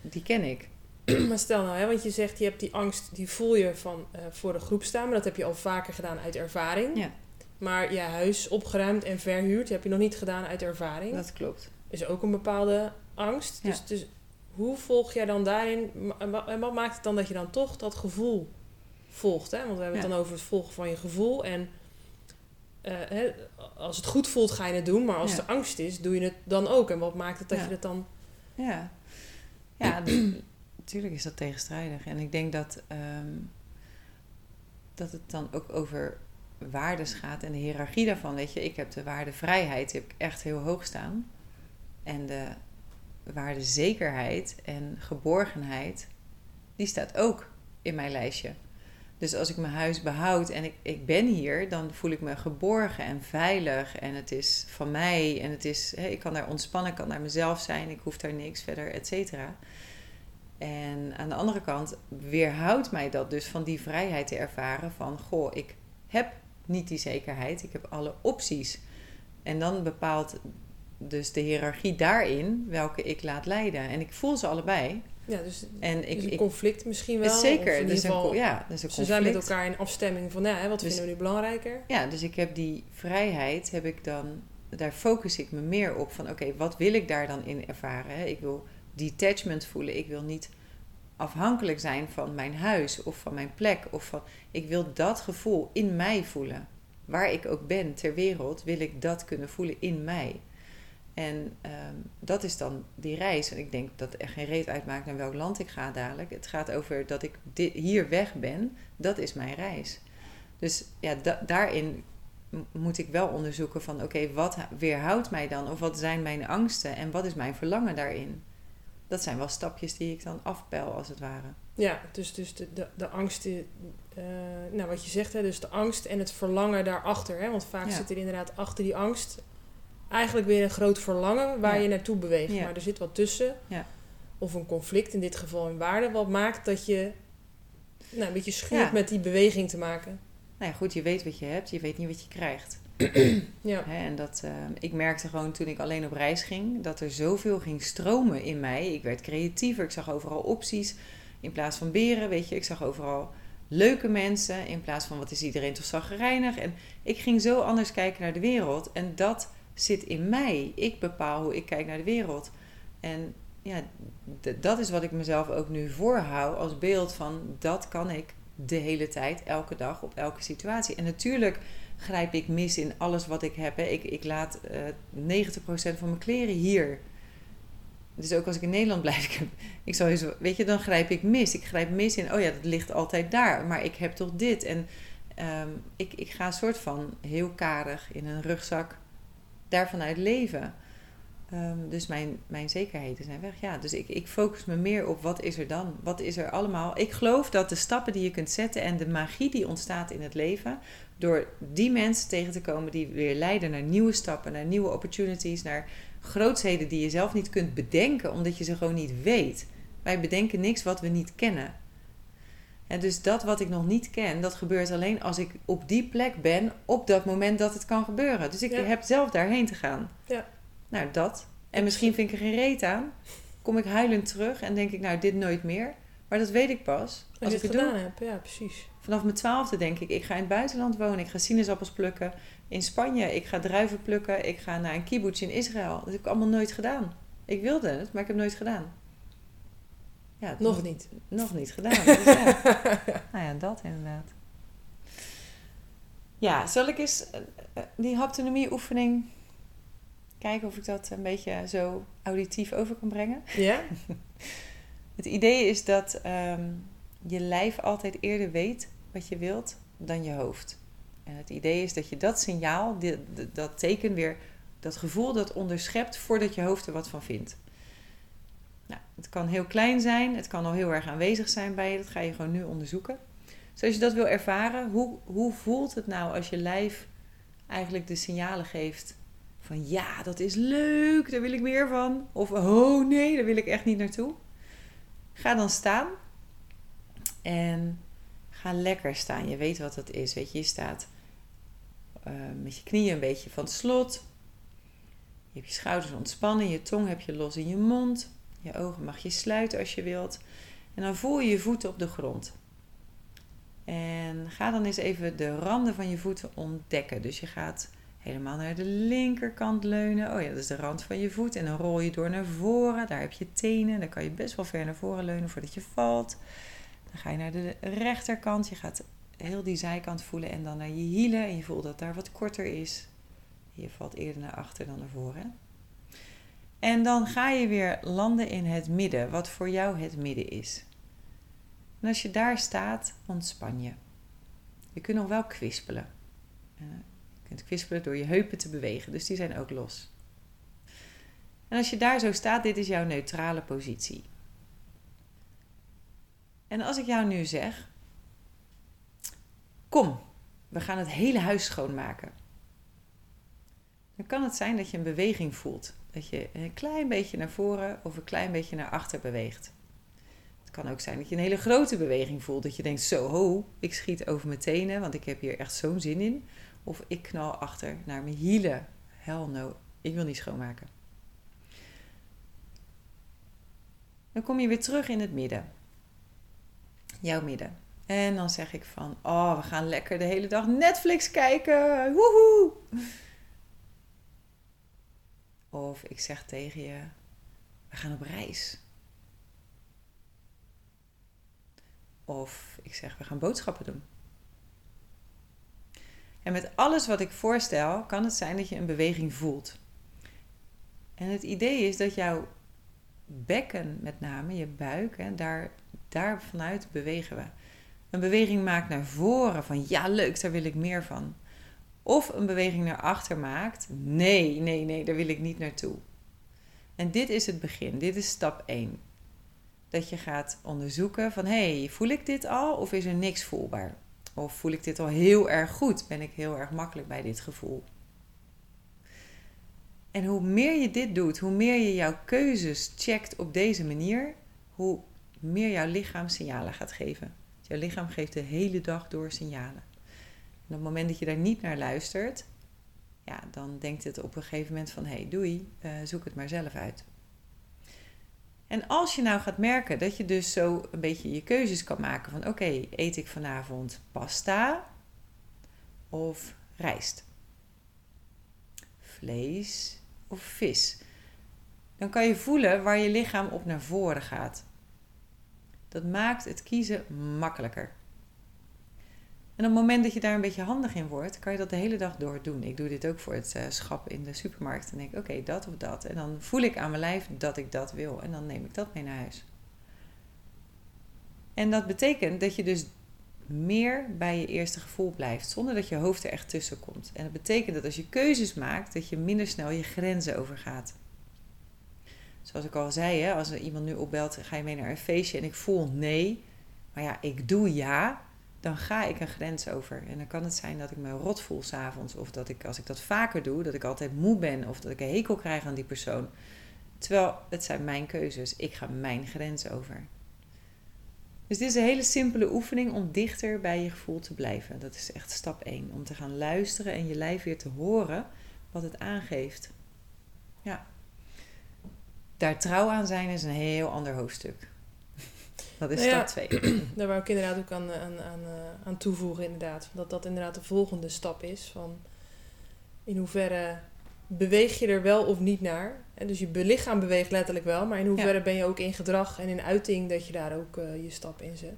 Die ken ik. Maar stel nou, hè, want je zegt je hebt die angst, die voel je van uh, voor de groep staan, maar dat heb je al vaker gedaan uit ervaring. Ja. Maar je huis opgeruimd en verhuurd heb je nog niet gedaan uit ervaring. Dat klopt. Is ook een bepaalde angst. Ja. Dus, dus hoe volg jij dan daarin? En wat maakt het dan dat je dan toch dat gevoel volgt? Hè? Want we hebben het dan over het volgen van je gevoel. En uh, hè, als het goed voelt, ga je het doen. Maar als ja. er angst is, doe je het dan ook. En wat maakt het dat je het dan. Ja, ja natuurlijk is dat tegenstrijdig. En ik denk dat, um, dat het dan ook over waardes gaat en de hiërarchie daarvan. Weet je, ik heb de waarde vrijheid heb ik echt heel hoog staan. En de waarde zekerheid en geborgenheid, die staat ook in mijn lijstje. Dus als ik mijn huis behoud en ik, ik ben hier, dan voel ik me geborgen en veilig. En het is van mij en het is, ik kan daar ontspannen, ik kan naar mezelf zijn, ik hoef daar niks verder, et cetera. En aan de andere kant weerhoudt mij dat dus van die vrijheid te ervaren van, goh, ik heb niet die zekerheid. Ik heb alle opties. En dan bepaalt dus de hiërarchie daarin welke ik laat leiden. En ik voel ze allebei. Ja, dus, en ik, dus een conflict misschien wel. Zeker. Dus een, ja, dus een ze zijn met elkaar in afstemming van, ja, wat dus, vinden we nu belangrijker? Ja, dus ik heb die vrijheid, heb ik dan, daar focus ik me meer op van, oké, wat wil ik daar dan in ervaren? Ik wil detachment voelen. Ik wil niet afhankelijk zijn van mijn huis of van mijn plek. Of van, ik wil dat gevoel in mij voelen. Waar ik ook ben ter wereld, wil ik dat kunnen voelen in mij. En um, dat is dan die reis. En ik denk dat er geen reet uitmaakt naar welk land ik ga dadelijk. Het gaat over dat ik dit, hier weg ben. Dat is mijn reis. Dus ja, da daarin moet ik wel onderzoeken van... oké, wat weerhoudt mij dan? Of wat zijn mijn angsten? En wat is mijn verlangen daarin? Dat zijn wel stapjes die ik dan afpel, als het ware. Ja, dus, dus de, de, de angst, uh, nou wat je zegt, hè, dus de angst en het verlangen daarachter. Hè, want vaak zit er inderdaad achter die angst eigenlijk weer een groot verlangen waar Ja. je naartoe beweegt. Ja. Maar er zit wat tussen. Ja. Of een conflict, in dit geval in waarde, wat maakt dat je nou, een beetje schuurt met die beweging te maken. Nou ja, goed, je weet wat je hebt, je weet niet wat je krijgt. Ja. En dat, eh, ik merkte gewoon toen ik alleen op reis ging, dat er zoveel ging stromen in mij. Ik werd creatiever, ik zag overal opties in plaats van beren, weet je. Ik zag overal leuke mensen in plaats van wat is iedereen toch zaggerijnig. En ik ging zo anders kijken naar de wereld. En dat zit in mij. Ik bepaal hoe ik kijk naar de wereld. En ja, dat is wat ik mezelf ook nu voorhoud als beeld van dat kan ik de hele tijd, elke dag, op elke situatie. En natuurlijk grijp ik mis in alles wat ik heb. Hè. Ik, ik laat eh 90% van mijn kleren hier. Dus ook als ik in Nederland blijf, ik, ik eens, weet je, dan grijp ik mis. Ik grijp mis in, oh ja, dat ligt altijd daar, maar ik heb toch dit. En ehm, ik, ik ga een soort van heel karig in een rugzak daarvanuit leven. Ehm, dus mijn, mijn zekerheden zijn weg. Ja, dus ik, ik focus me meer op wat is er dan? Wat is er allemaal? Ik geloof dat de stappen die je kunt zetten en de magie die ontstaat in het leven, door die mensen tegen te komen die weer leiden naar nieuwe stappen, naar nieuwe opportunities, naar grootsheden die je zelf niet kunt bedenken, omdat je ze gewoon niet weet. Wij bedenken niks wat we niet kennen. En dus dat wat ik nog niet ken, dat gebeurt alleen als ik op die plek ben, op dat moment dat het kan gebeuren. Dus ik Ja. heb zelf daarheen te gaan. Ja. Nou, dat. En misschien vind ik er geen reet aan. Kom ik huilend terug en denk ik, nou, dit nooit meer. Maar dat weet ik pas Als ik het het doe. gedaan hebt, ja, precies. Vanaf mijn twaalfde denk ik, ik ga in het buitenland wonen. Ik ga sinaasappels plukken in Spanje. Ik ga druiven plukken. Ik ga naar een kibbutz in Israël. Dat heb ik allemaal nooit gedaan. Ik wilde het, maar ik heb het nooit gedaan. Ja, Nog moet- niet. Nog niet gedaan. Dus ja. nou ja, dat inderdaad. Ja, zal ik eens eh, eh, die haptonomie oefening kijken of ik dat een beetje zo auditief over kan brengen? Ja? Het idee is dat ehm, je lijf altijd eerder weet wat je wilt dan je hoofd. En het idee is dat je dat signaal, dat teken weer, dat gevoel dat onderschept voordat je hoofd er wat van vindt. Nou, het kan heel klein zijn, het kan al heel erg aanwezig zijn bij je, dat ga je gewoon nu onderzoeken. Dus als je dat wil ervaren, hoe, hoe voelt het nou als je lijf eigenlijk de signalen geeft ja, dat is leuk, daar wil ik meer van. Of oh nee, daar wil ik echt niet naartoe. Ga dan staan en ga lekker staan. Je weet wat dat is. Weet je, je staat eh, met je knieën een beetje van het slot. Je hebt je schouders ontspannen, je tong heb je los in je mond. Je ogen mag je sluiten als je wilt. En dan voel je je voeten op de grond. En ga dan eens even de randen van je voeten ontdekken. Dus je gaat helemaal naar de linkerkant leunen. Oh ja, dat is de rand van je voet. En dan rol je door naar voren. Daar heb je tenen. Dan kan je best wel ver naar voren leunen voordat je valt. Dan ga je naar de rechterkant. Je gaat heel die zijkant voelen. En dan naar je hielen. En je voelt dat daar wat korter is. Je valt eerder naar achter dan naar voren. En dan ga je weer landen in het midden. Wat voor jou het midden is. En als je daar staat, ontspan je. Je kunt nog wel kwispelen. Kunt kwispelen door je heupen te bewegen, dus die zijn ook los. En als je daar zo staat, dit is jouw neutrale positie. En als ik jou nu zeg: Kom, we gaan het hele huis schoonmaken. Dan kan het zijn dat je een beweging voelt. Dat je een klein beetje naar voren of een klein beetje naar achter beweegt. Het kan ook zijn dat je een hele grote beweging voelt. Dat je denkt: Zo, ho, ik schiet over mijn tenen, want ik heb hier echt zo'n zin in. Of ik knal achter naar mijn hielen. Hell no, ik wil niet schoonmaken. Dan kom je weer terug in het midden. Jouw midden. En dan zeg ik van, oh, we gaan lekker de hele dag Netflix kijken. Woehoe! Of ik zeg tegen je, we gaan op reis. Of ik zeg, we gaan boodschappen doen. En met alles wat ik voorstel, kan het zijn dat je een beweging voelt. En het idee is dat jouw bekken, met name je buik, hè, daar, daar vanuit bewegen we. Een beweging maakt naar voren van ja, leuk, daar wil ik meer van. Of een beweging naar achter maakt, nee, nee, nee, daar wil ik niet naartoe. En dit is het begin, dit is stap 1. Dat je gaat onderzoeken van hé, hey, voel ik dit al of is er niks voelbaar? Of voel ik dit al heel erg goed? Ben ik heel erg makkelijk bij dit gevoel? En hoe meer je dit doet, hoe meer je jouw keuzes checkt op deze manier, hoe meer jouw lichaam signalen gaat geven. Jouw lichaam geeft de hele dag door signalen. En op het moment dat je daar niet naar luistert, ja, dan denkt het op een gegeven moment van hé, hey, doei, uh, zoek het maar zelf uit. En als je nou gaat merken dat je dus zo een beetje je keuzes kan maken van oké, eet ik vanavond pasta of rijst? Vlees of vis? Dan kan je voelen waar je lichaam op naar voren gaat. Dat maakt het kiezen makkelijker. En op het moment dat je daar een beetje handig in wordt, kan je dat de hele dag door doen. Ik doe dit ook voor het uh, schap in de supermarkt. En denk, oké, dat of dat. En dan voel ik aan mijn lijf dat ik dat wil. En dan neem ik dat mee naar huis. En dat betekent dat je dus meer bij je eerste gevoel blijft, zonder dat je hoofd er echt tussen komt. En dat betekent dat als je keuzes maakt, dat je minder snel je grenzen overgaat. Zoals ik al zei, hè, als er iemand nu opbelt, ga je mee naar een feestje en ik voel nee, maar ja, ik doe ja, dan ga ik een grens over. En dan kan het zijn dat ik me rot voel s'avonds. Of dat ik, als ik dat vaker doe, dat ik altijd moe ben. Of dat ik een hekel krijg aan die persoon. Terwijl het zijn mijn keuzes. Ik ga mijn grens over. Dus dit is een hele simpele oefening om dichter bij je gevoel te blijven. Dat is echt stap 1. Om te gaan luisteren en je lijf weer te horen wat het aangeeft. Ja. Daar trouw aan zijn is een heel ander hoofdstuk. Dat is nou stap 2. daar wou ik inderdaad ook aan, aan, aan, eh, aan toevoegen, inderdaad. Dat dat inderdaad de volgende stap is. Van in hoeverre beweeg je er wel of niet naar? En dus je lichaam beweegt letterlijk wel, maar in hoeverre ben je ook in gedrag en in uiting dat je daar ook uh, je stap in zet?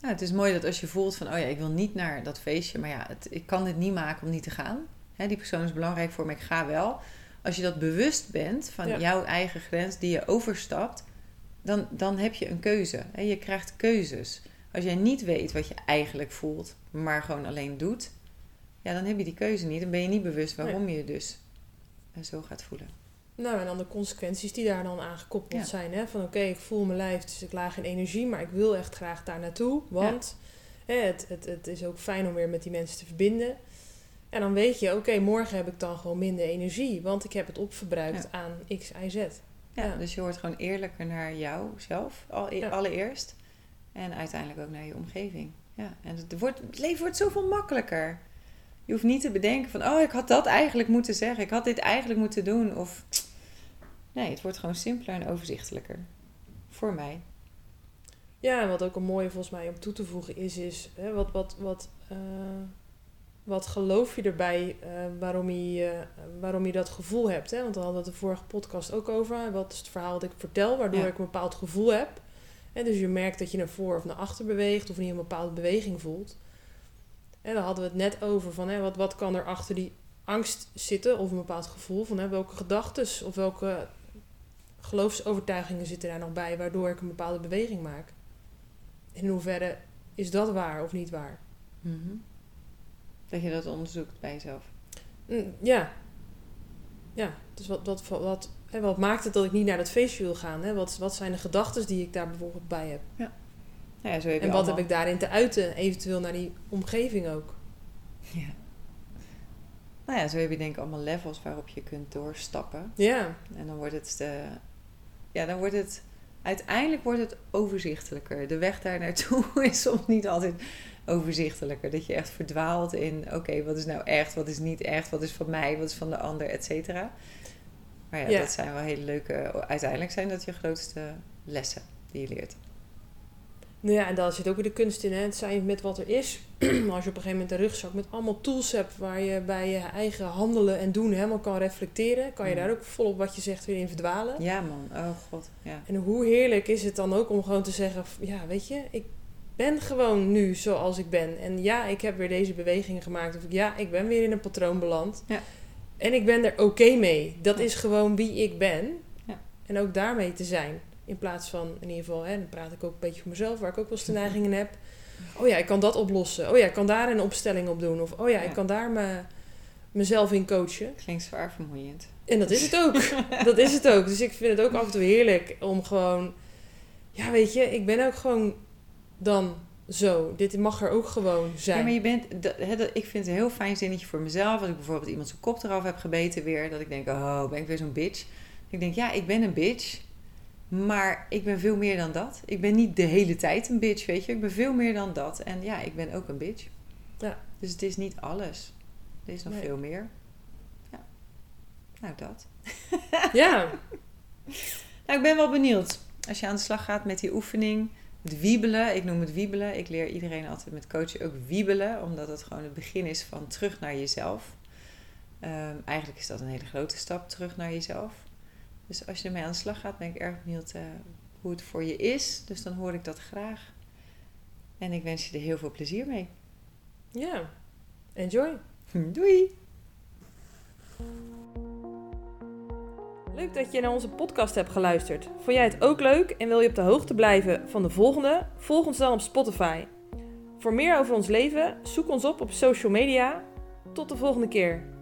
Ja, het is mooi dat als je voelt van, oh ja, ik wil niet naar dat feestje, maar ja, het, ik kan dit niet maken om niet te gaan. Hè, die persoon is belangrijk voor me, ik ga wel. Als je dat bewust bent van jouw eigen grens die je overstapt, dan, dan heb je een keuze. Hè? Je krijgt keuzes. Als jij niet weet wat je eigenlijk voelt, maar gewoon alleen doet, ja, dan heb je die keuze niet. Dan ben je niet bewust waarom je dus eh, zo gaat voelen. Nou, en dan de consequenties die daar dan aan gekoppeld zijn. Hè? Van oké, ik voel mijn lijf, dus ik laag in energie, maar ik wil echt graag daar naartoe. Want hè, het, het, het is ook fijn om weer met die mensen te verbinden. En dan weet je, oké, morgen heb ik dan gewoon minder energie, want ik heb het opverbruikt aan X, Y, Z. Ja, dus je wordt gewoon eerlijker naar jouzelf al, allereerst. En uiteindelijk ook naar je omgeving. Ja, en het, wordt, het leven wordt zoveel makkelijker. Je hoeft niet te bedenken van, oh, ik had dat eigenlijk moeten zeggen. Ik had dit eigenlijk moeten doen. Of nee, het wordt gewoon simpeler en overzichtelijker. Voor mij. Ja, en wat ook een mooie volgens mij om toe te voegen is, is hè, wat, wat, wat uh, wat geloof je erbij uh, waarom, je, uh, waarom je dat gevoel hebt? Hè? Want daar hadden we het de vorige podcast ook over. Wat is het verhaal dat ik vertel, waardoor ik een bepaald gevoel heb? En dus je merkt dat je naar voor of naar achter beweegt of niet een bepaalde beweging voelt. En dan hadden we het net over van hè, wat, wat kan er achter die angst zitten of een bepaald gevoel van hè, welke gedachten of welke geloofsovertuigingen zitten daar nog bij waardoor ik een bepaalde beweging maak. In hoeverre is dat waar of niet waar? Mm dat je dat onderzoekt bij jezelf. Mm, ja. Ja, dus wat, wat, wat, hè, wat maakt het dat ik niet naar dat feestje wil gaan? Hè? Wat, wat zijn de gedachten die ik daar bijvoorbeeld bij heb? Ja. Nou ja zo heb en wat heb ik daarin te uiten, eventueel naar die omgeving ook? Ja. Nou ja, zo heb je denk ik allemaal levels waarop je kunt doorstappen. Ja. En dan wordt het, de, ja, dan wordt het, uiteindelijk wordt het overzichtelijker. De weg daar naartoe is soms niet altijd overzichtelijker. Dat je echt verdwaalt in, oké, wat is nou echt, wat is niet echt, wat is van mij, wat is van de ander, et cetera. Maar ja, dat zijn wel hele leuke, uiteindelijk zijn dat je grootste lessen die je leert. Nou ja, en daar zit ook weer de kunst in. Hè? Het zijn met wat er is. als je op een gegeven moment een rugzak met allemaal tools hebt waar je bij je eigen handelen en doen helemaal kan reflecteren, kan je mm. daar ook volop wat je zegt weer in verdwalen. Ja, man. Oh god. Ja. En hoe heerlijk is het dan ook om gewoon te zeggen: ja, weet je, ik ben gewoon nu zoals ik ben. En ja, ik heb weer deze bewegingen gemaakt. Of ja, ik ben weer in een patroon beland. Ja. En ik ben er oké mee. Dat is gewoon wie ik ben. Ja. En ook daarmee te zijn. In plaats van, in ieder geval, hè, dan praat ik ook een beetje voor mezelf, waar ik ook wel eens de neigingen heb. Oh ja, ik kan dat oplossen. Oh ja, ik kan daar een opstelling op doen. Of oh ja, ik kan daar me, mezelf in coachen. Klinkt zwaar vermoeiend. En dat is het ook. dat is het ook. Dus ik vind het ook af en toe heerlijk om gewoon... Ja, weet je, ik ben ook gewoon dan zo, dit mag er ook gewoon zijn. Ja, maar je bent, dat, hè, dat- ik vind het een heel fijn zinnetje voor mezelf. Als ik bijvoorbeeld iemand zijn kop eraf heb gebeten weer. Dat ik denk, oh, ben ik weer zo'n bitch. Ik denk, ja, ik ben een bitch. Maar ik ben veel meer dan dat. Ik ben niet de hele tijd een bitch, weet je. Ik ben veel meer dan dat. En ja, ik ben ook een bitch. Ja. Dus het is niet alles. Er is nog Nee. veel meer. Ja. Nou, dat. Ja, Nou, ik ben wel benieuwd. Als je aan de slag gaat met die oefening, het wiebelen. Ik noem het wiebelen. Ik leer iedereen altijd met coachen ook wiebelen. Omdat het gewoon het begin is van terug naar jezelf. Ehm, eigenlijk is dat een hele grote stap terug naar jezelf. Dus als je ermee aan de slag gaat, ben ik erg benieuwd eh, hoe het voor je is. Dus dan hoor ik dat graag. En ik wens je er heel veel plezier mee. ja. Enjoy. Doei! Leuk dat je naar onze podcast hebt geluisterd. Vond jij het ook leuk en wil je op de hoogte blijven van de volgende? Volg ons dan op Spotify. Voor meer over ons leven, zoek ons op op social media. Tot de volgende keer.